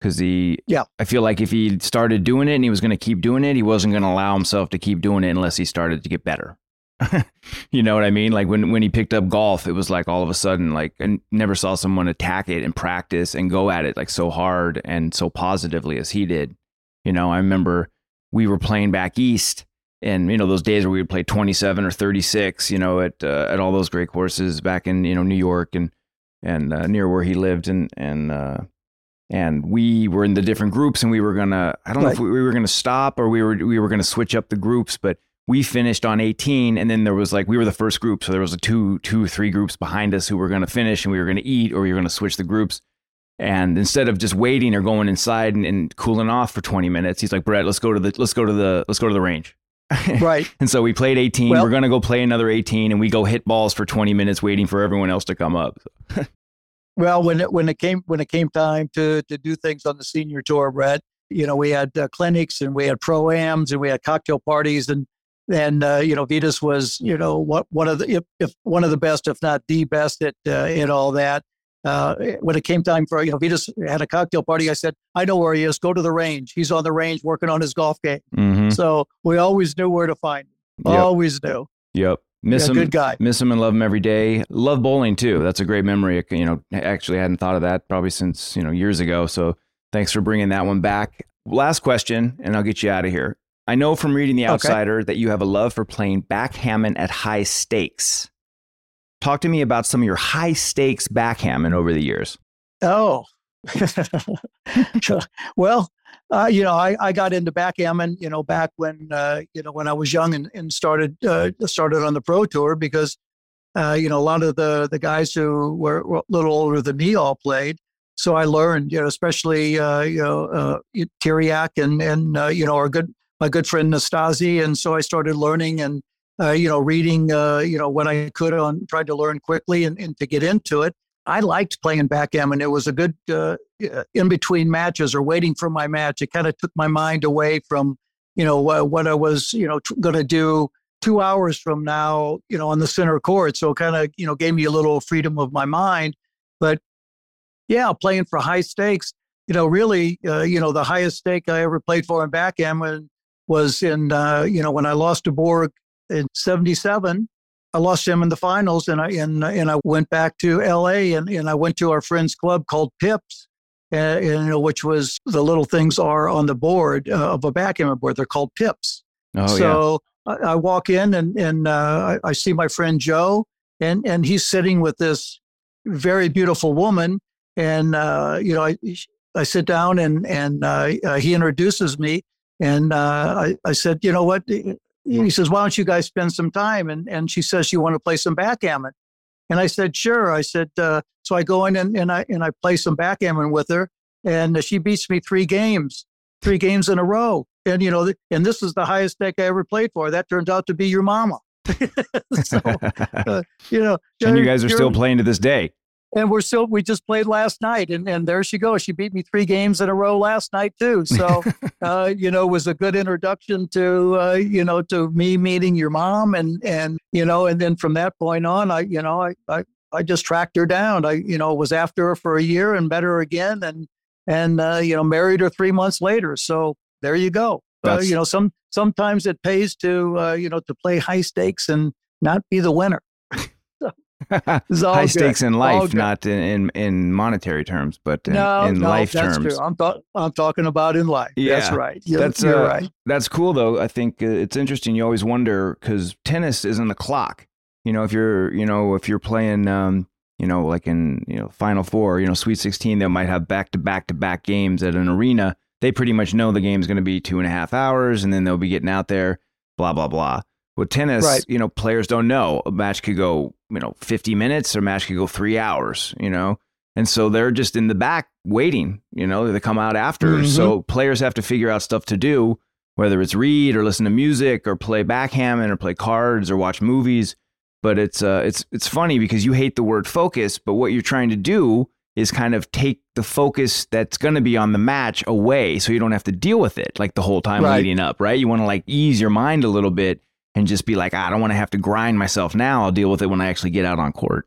Because he, yeah, I feel like if he started doing it and he was going to keep doing it, he wasn't going to allow himself to keep doing it unless he started to get better. *laughs* you know what I mean? Like when when he picked up golf, it was like all of a sudden, like I never saw someone attack it and practice and go at it like so hard and so positively as he did. You know, I remember we were playing back east, and you know those days where we would play twenty seven or thirty six. You know, at uh, at all those great courses back in you know New York and and uh, near where he lived, and and uh, and we were in the different groups, and we were gonna I don't know if we, we were gonna stop or we were we were gonna switch up the groups, but we finished on 18 and then there was like we were the first group so there was a two two three groups behind us who were going to finish and we were going to eat or we were going to switch the groups. And instead of just waiting or going inside and, and, cooling off for 20 minutes he's like brett let's go to the let's go to the let's go to the range. *laughs* Right. And so we played 18 well, we're going to go play another 18 and we go hit balls for 20 minutes waiting for everyone else to come up. *laughs* Well when it when it came when it came time to to do things on the senior tour brett you know we had uh, clinics and we had pro-ams and we had cocktail parties and and uh, you know Vitas was you know what one of the if, if one of the best, if not the best at uh, at all that. Uh, when it came time for you know Vitas had a cocktail party, I said, "I know where he is. Go to the range. He's on the range working on his golf game." Mm-hmm. So we always knew where to find him. Yep. Always knew. Yep. Miss yeah, him. Good guy. Miss him and love him every day. Love bowling too. That's a great memory. You know, actually hadn't thought of that probably since you know years ago. So thanks for bringing that one back. Last question, and I'll get you out of here. I know from reading The Outsider okay. that you have a love for playing backgammon at high stakes. Talk to me about some of your high stakes backgammon over the years. Oh, *laughs* well, uh, you know, I, I got into backgammon, you know, back when, uh, you know, when I was young and, and started, uh, started on the pro tour because, uh, you know, a lot of the, the guys who were, were a little older than me all played. so I learned, you know, especially uh, you know uh, Tiriac and and uh, you know our good my good friend Nastase, and so I started learning and uh, you know reading uh, you know when I could on tried to learn quickly and, and to get into it. I liked playing backgammon. It was a good uh, in between matches or waiting for my match. It kind of took my mind away from you know what I was you know t- going to do two hours from now, you know, on the center court. So it kind of, you know, gave me a little freedom of my mind. But yeah, playing for high stakes, you know, really, uh, you know, the highest stake I ever played for in backgammon was in, uh, you know, when I lost to Borg in 77. I lost him in the finals and I, and, and I went back to LA and, and I went to our friend's club called Pips. Uh, and, you know, which was the little things are on the board uh, of a backgammon board. They're called pips. Oh, so I, I walk in and, and uh, I, I, see my friend Joe, and, and he's sitting with this very beautiful woman. And, uh, you know, I, I sit down and, and uh he introduces me. And uh, I, I said, you know what? He says, why don't you guys spend some time? And, and she says, you want to play some backgammon? And I said, sure. I said, uh, so I go in and, and, I, and I play some backgammon with her. And she beats me three games, three games in a row and you know, and this is the highest stake I ever played for. That turns out to be your mama. *laughs* so, *laughs* uh, you know, and you guys are still playing to this day. And we're still, we just played last night, and, and there she goes. She beat me three games in a row last night too. So, *laughs* uh, you know, was a good introduction to, uh, you know, to me meeting your mom, and and you know, and then from that point on, I, you know, I I, I just tracked her down. I, you know, was after her for a year and met her again, and and uh, you know, married her three months later. So there you go. Uh, you know, some sometimes it pays to uh, you know to play high stakes and not be the winner. *laughs* high good. stakes in life, not in, in, in monetary terms, but in, no, in no, life that's terms. True. I'm th- I'm talking about in life. Yeah, that's right. You're, that's you're uh, right. That's cool though. I think uh, it's interesting. You always wonder because tennis isn't a clock. You know, if you're you know if you're playing. Um, you know, like in you know Final Four, you know Sweet Sixteen, they might have back to back to back games at an arena they pretty much know the game's going to be two and a half hours and then they'll be getting out there, blah, blah, blah. With tennis, right. you know, players don't know. A match could go, you know, 50 minutes or a match could go three hours, you know? And so they're just in the back waiting, you know, they come out after. Mm-hmm. So players have to figure out stuff to do, whether it's read or listen to music or play backgammon or play cards or watch movies. But it's uh, it's it's funny because you hate the word focus, but what you're trying to do is kind of take the focus that's going to be on the match away so you don't have to deal with it like the whole time right. leading up, right? You want to like ease your mind a little bit and just be like, ah, I don't want to have to grind myself now. I'll deal with it when I actually get out on court.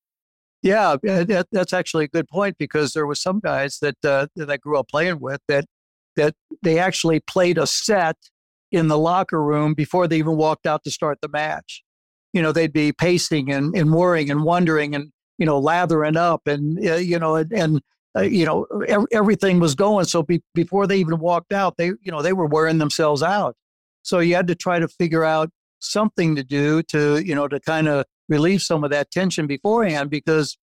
Yeah, that, that's actually a good point because there were some guys that uh, that I grew up playing with that that they actually played a set in the locker room before they even walked out to start the match. You know, they'd be pacing and, and worrying and wondering and you know lathering up and uh, you know and, and uh, you know ev- everything was going. So be- before they even walked out, they you know they were wearing themselves out. So you had to try to figure out something to do to you know to kind of relieve some of that tension beforehand because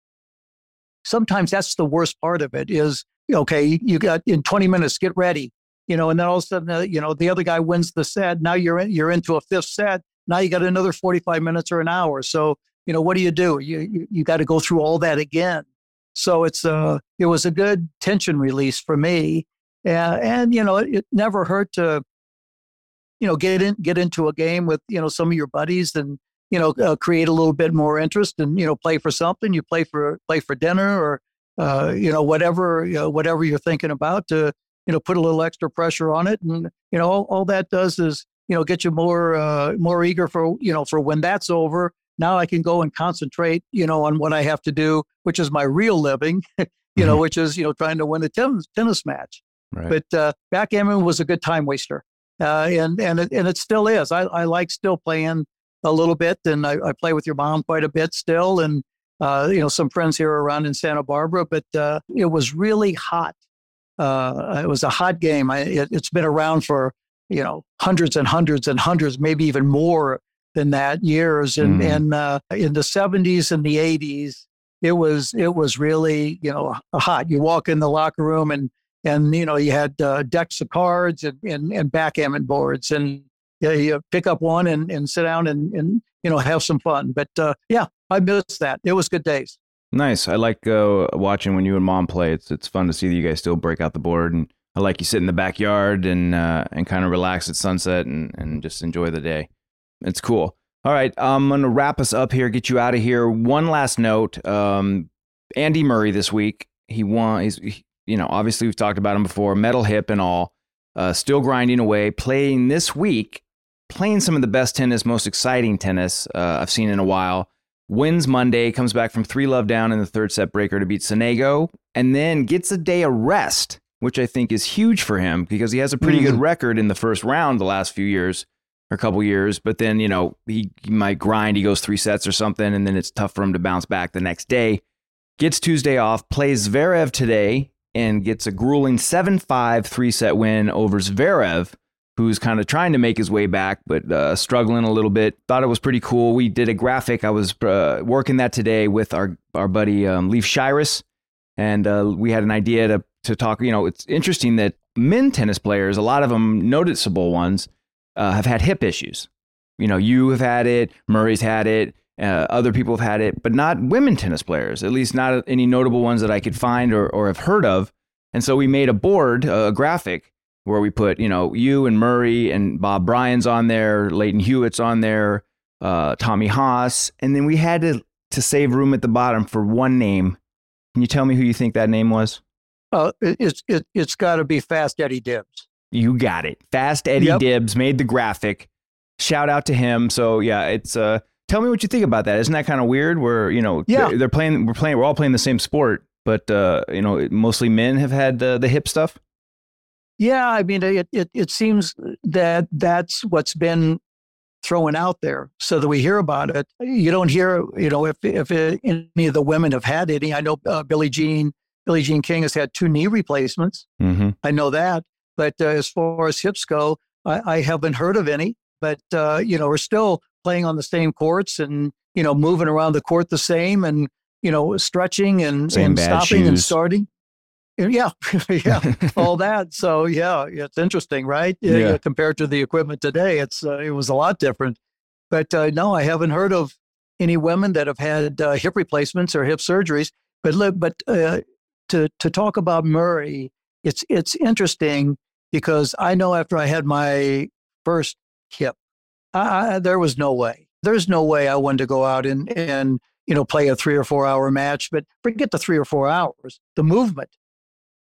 sometimes that's the worst part of it is okay you got in 20 minutes get ready you know and then all of a sudden uh, you know the other guy wins the set. Now you're in, you're into a fifth set. Now you got another 45 minutes or an hour. So you know what do you do? You you, you got to go through all that again. So it's uh it was a good tension release for me. Uh, and you know it, it never hurt to you know get in get into a game with you know some of your buddies and you know, uh, create a little bit more interest and, you know, play for something. You play for, play for dinner or, uh, you know, whatever, you know, whatever you're thinking about to, you know, put a little extra pressure on it. And, you know, all, all that does is, you know, get you more, uh, more eager for, you know, for when that's over. Now I can go and concentrate, you know, on what I have to do, which is my real living, you know, mm-hmm. which is, you know, trying to win a tennis, tennis match. Right. But uh, backgammon was a good time waster. Uh, and and it, and it still is. I, I like still playing a little bit, and I, I, play with your mom quite a bit still. And uh, you know, some friends here around in Santa Barbara, but uh, it was really hot. Uh, it was a hot game. I, it, it's been around for you know hundreds and hundreds and hundreds, maybe even more than that years. And Mm. and uh, in the 70s and the 80s, it was it was really you know hot. You walk in the locker room and and you know you had uh, decks of cards and, and and backgammon boards and yeah, you pick up one and, and sit down and, and you know have some fun. But uh, yeah, I miss that. It was good days. Nice. I like uh, watching when you and mom play. It's it's fun to see that you guys still break out the board, and I like you sit in the backyard and uh, and kind of relax at sunset and and just enjoy the day. It's cool. All right, I'm gonna wrap us up here, get you out of here. One last note: um, Andy Murray this week. He won. He's he- you know obviously we've talked about him before, metal hip and all. Uh, still grinding away, playing this week, playing some of the best tennis, most exciting tennis uh, I've seen in a while wins Monday, comes back from three love down in the third set breaker to beat Sonego, and then gets a day of rest, which I think is huge for him because he has a pretty good record in the first round the last few years or a couple years. But then, you know, he, he might grind, he goes three sets or something, and then it's tough for him to bounce back the next day. Gets Tuesday off, plays Zverev today, and gets a grueling 7 5 three set win over Zverev who's kind of trying to make his way back, but uh, struggling a little bit. Thought it was pretty cool. We did a graphic. I was uh, working that today with our our buddy um, Leif Shiras, and uh, we had an idea to to talk. You know, it's interesting that men tennis players, a lot of them noticeable ones, uh, have had hip issues. You know, you have had it, Murray's had it. Uh, other people have had it, but not women tennis players, at least not any notable ones that I could find or, or have heard of. And so we made a board, a graphic, where we put, you know, you and Murray and Bob Bryan's on there, Lleyton Hewitt's on there, uh, Tommy Haas, and then we had to to save room at the bottom for one name. Can you tell me who you think that name was? Uh, it, it's it, it's got to be Fast Eddie Dibbs. You got it. Fast Eddie Yep. Dibbs made the graphic. Shout out to him. So yeah, it's uh tell me what you think about that. Isn't that kind of weird where, you know, Yeah. they're, they're playing we're playing we're all playing the same sport, but uh, you know, mostly men have had uh, the hip stuff. Yeah, I mean, it, it it seems that that's what's been thrown out there, so that we hear about it. You don't hear, you know, if if it, any of the women have had any. I know uh, Billie Jean Billie Jean King has had two knee replacements. Mm-hmm. I know that, but uh, as far as hips go, I, I haven't heard of any. But uh, you know, we're still playing on the same courts and you know moving around the court the same and you know stretching and, Same and stopping and starting. Yeah, *laughs* yeah, *laughs* all that. So yeah, it's interesting, right? Yeah. Compared to the equipment today, it's uh, it was a lot different. But uh, no, I haven't heard of any women that have had uh, hip replacements or hip surgeries. But but uh, to to talk about Murray, it's it's interesting because I know after I had my first hip, I, I, there was no way. There's no way I wanted to go out and and you know play a three or four hour match. But forget the three or four hours. The movement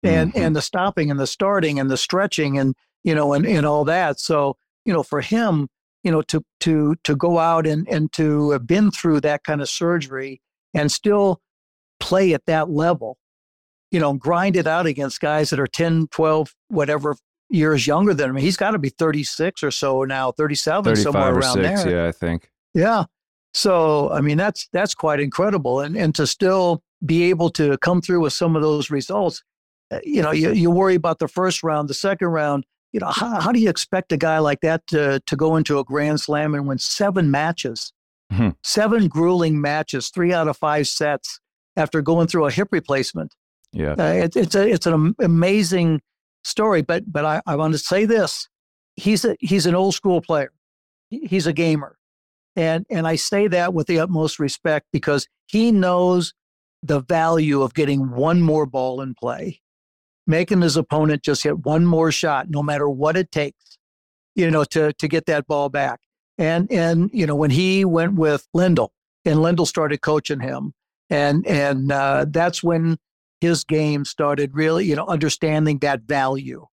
and Mhm. and the stopping and the starting and the stretching and you know and, and all that so you know for him you know to to to go out and and to have been through that kind of surgery and still play at that level you know grind it out against guys that are 10 12 whatever years younger than him he's got to be 36 or so now 37 somewhere around six, there yeah, I think. yeah. So, I mean, that's that's quite incredible, and and to still be able to come through with some of those results, you know, you, you worry about the first round, the second round. You know, how, how do you expect a guy like that to to go into a Grand Slam and win seven matches, Mhm. seven grueling matches, three out of five sets after going through a hip replacement? Yeah. Uh, it, it's a it's an amazing story, but but I, I want to say this: he's a he's an old school player. He's a gamer, and and I say that with the utmost respect because he knows the value of getting one more ball in play, making his opponent just hit one more shot, no matter what it takes, you know, to to get that ball back. And and you know when he went with Lendl, and Lendl started coaching him, and and uh, that's when his game started really, you know, understanding that value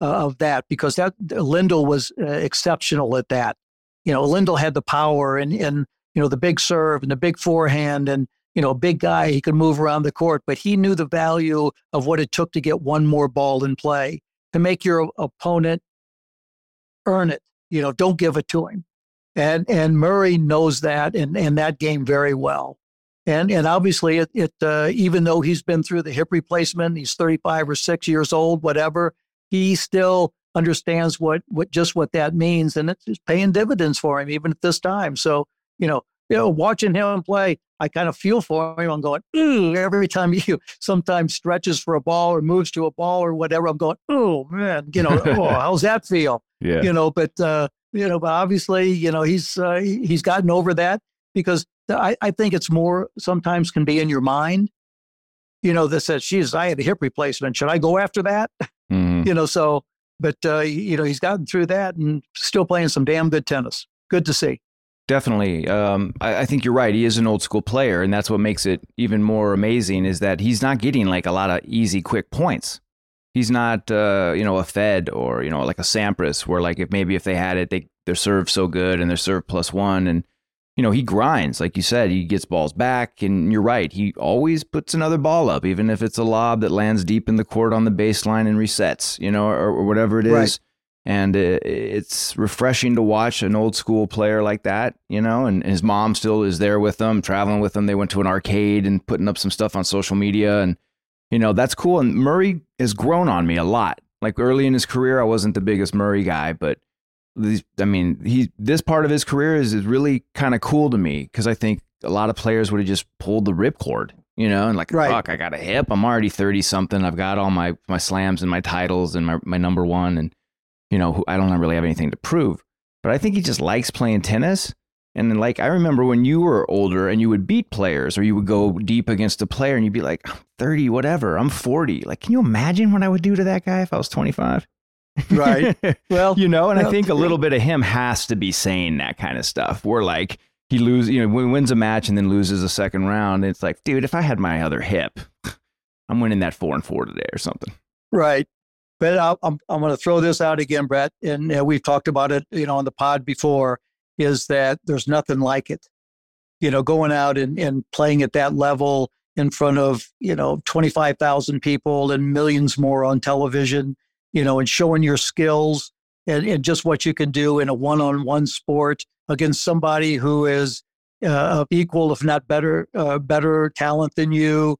uh, of that because that Lendl was uh, exceptional at that. You know, Lendl had the power and and you know the big serve and the big forehand and you know a big guy he could move around the court, but he knew the value of what it took to get one more ball in play to make your opponent earn it. You know, don't give it to him. And and Murray knows that and and that game very well. And and obviously, it, it uh, even though he's been through the hip replacement, he's 35 or six years old, whatever. He still understands what what just what that means, and it's paying dividends for him even at this time. So you know, you know, watching him play, I kind of feel for him. I'm going, ooh, every time *laughs* he sometimes stretches for a ball or moves to a ball or whatever, I'm going, oh man, you know, *laughs* oh, how's that feel? Yeah. You know, but uh, you know, but obviously, you know, he's uh, he's gotten over that because I, I think it's more sometimes can be in your mind. You know, that says, "Geez, I had a hip replacement. Should I go after that?" Mm-hmm. *laughs* You know, so but uh, you know, he's gotten through that and still playing some damn good tennis. Good to see. Definitely. Um, I, I, think you're right. He is an old school player, and that's what makes it even more amazing is that he's not getting like a lot of easy, quick points. He's not, uh, you know, a Fed or you know, like a Sampras, where like if maybe if they had it, they their serve so good and their serve plus one, and you know, he grinds, like you said, he gets balls back, and you're right. He always puts another ball up, even if it's a lob that lands deep in the court on the baseline and resets, you know, or, or whatever it is. Right. And it's refreshing to watch an old school player like that, you know, and his mom still is there with them, traveling with them. They went to an arcade and putting up some stuff on social media. And, you know, that's cool. And Murray has grown on me a lot. Like early in his career, I wasn't the biggest Murray guy, but I mean, he this part of his career is, is really kind of cool to me because I think a lot of players would have just pulled the ripcord, you know, and like, right. fuck, I got a hip. I'm already 30 something. I've got all my, my slams and my titles and my, my number one. And, you know, who I don't really have anything to prove. But I think he just likes playing tennis. And then, like, I remember when you were older and you would beat players or you would go deep against a player and you'd be like, I'm 30, whatever, I'm 40. Like, can you imagine what I would do to that guy if I was 25? Right. *laughs* Well, you know, and I think a little bit of him has to be saying that kind of stuff. Where like he loses, you know, wins a match and then loses a second round. It's like, dude, if I had my other hip, I'm winning that four and four today or something. Right. But i I'm I'm going to throw this out again, Brett, and uh, we've talked about it, you know, on the pod before. Is that there's nothing like it, you know, going out and, and playing at that level in front of you know 25,000 people and millions more on television you know, and showing your skills and, and just what you can do in a one-on-one sport against somebody who is uh, equal, if not better, uh, better talent than you,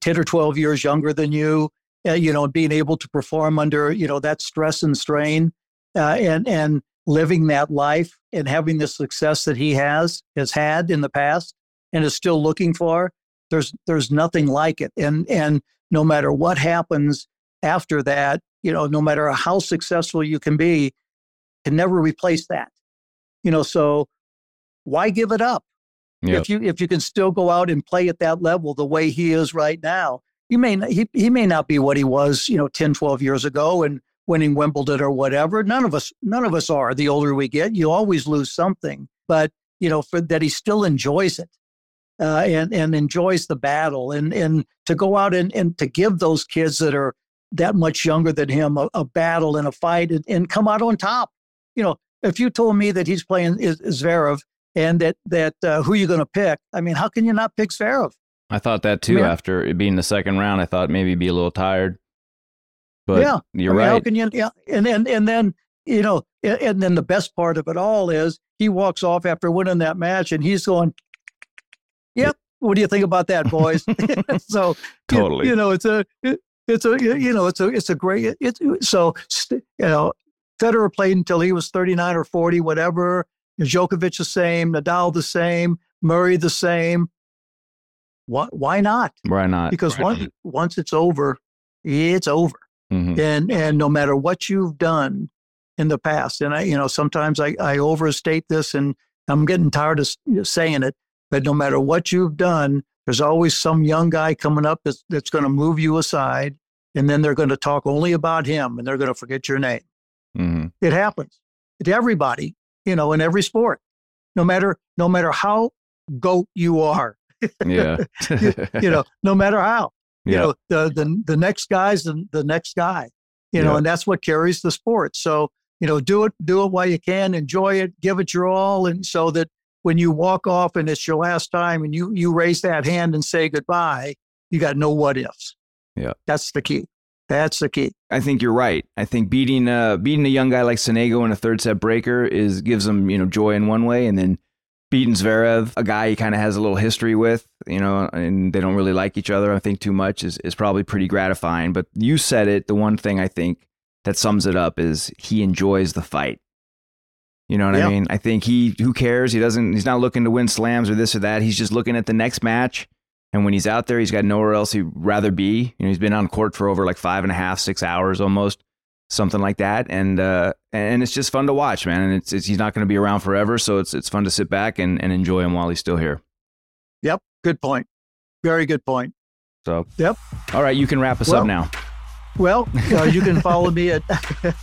10 or 12 years younger than you, uh, you know, being able to perform under, you know, that stress and strain uh, and, and living that life and having the success that he has, has had in the past and is still looking for. There's, there's nothing like it. And, and no matter what happens after that, you know, no matter how successful you can be, can never replace that. You know, so why give it up? Yep. If you if you can still go out and play at that level the way he is right now, you may not, he he may not be what he was, you know, 10, 12 years ago and winning Wimbledon or whatever. None of us none of us are. The older we get, you always lose something, but you know, for that he still enjoys it. Uh, and and enjoys the battle and and to go out and, and to give those kids that are that much younger than him a, a battle and a fight and, and, come out on top. You know, if you told me that he's playing Zverev and that that uh, who you going to pick, I mean, how can you not pick Zverev? I thought that too. I mean, after it being the second round, I thought maybe be a little tired. But yeah, you're I mean, right. How can you? Yeah, and then and then you know, and then the best part of it all is he walks off after winning that match, and he's going, "Yep, what do you think about that, boys?" *laughs* *laughs* so totally, you, you, know, it's a it, it's a you know it's a it's a great it's so you know Federer played until he was 39 or 40 whatever Djokovic the same Nadal the same Murray the same why why not why not because once once it's over it's over mm-hmm. and and no matter what you've done in the past and I you know sometimes I I overstate this and I'm getting tired of saying it but no matter what you've done there's always some young guy coming up that's, that's going to move you aside, and then they're going to talk only about him, and they're going to forget your name. Mm-hmm. It happens to everybody, you know, in every sport, no matter no matter how goat you are. Yeah, *laughs* you, you, know, no matter how. You yeah. know, the the the next guy's the, the next guy. You know, and that's what carries the sport. So you know, do it do it while you can, enjoy it, give it your all, and so that when you walk off and it's your last time and you you raise that hand and say goodbye, you got no what ifs. Yeah. That's the key. That's the key. I think you're right. I think beating uh beating a young guy like Sonego in a third set breaker is gives him, you know, joy in one way and then beaten Zverev, a guy he kind of has a little history with, you know, and they don't really like each other. I think too much is is probably pretty gratifying. But you said it. The one thing I think that sums it up is he enjoys the fight. You know what Yeah. I mean? I think he who cares? He doesn't. He's not looking to win slams or this or that. He's just looking at the next match. And when he's out there, he's got nowhere else he'd rather be. You know, he's been on court for over like five and a half, six hours almost, something like that. And uh, and it's just fun to watch, man. And it's, it's he's not going to be around forever, so it's it's fun to sit back and, and enjoy him while he's still here. Yep. Good point. Very good point. So Yep. all right, you can wrap us Well, up now. Well, uh, you can follow me at *laughs*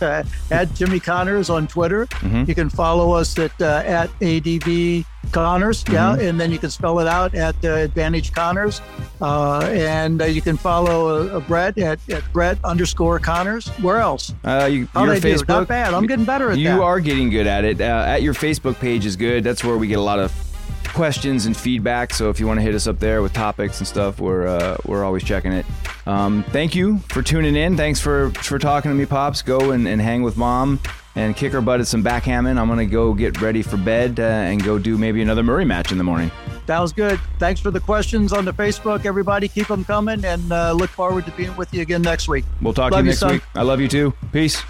at Jimmy Connors on Twitter. Mhm. You can follow us at uh, at ADV Connors, yeah, Mhm. and then you can spell it out at uh, Advantage Connors, uh, and uh, you can follow uh, Brett at, at Brett underscore Connors. Where else? Uh, you, How'd your I do? Facebook, Not bad. I'm getting better at you that. You are getting good at it. Uh, at your Facebook page is good. That's where we get a lot of questions and feedback. So if you want to hit us up there with topics and stuff, we're uh, we're always checking it. Um, thank you for tuning in. Thanks for for talking to me, pops. Go and, and hang with mom and kick her butt at some backgammon. I'm gonna go get ready for bed uh, and go do maybe another Murray match in the morning. That was good. Thanks for the questions on the Facebook. Everybody, keep them coming, and uh, look forward to being with you again next week. We'll talk Love to you you, next son. week. I love you too. Peace.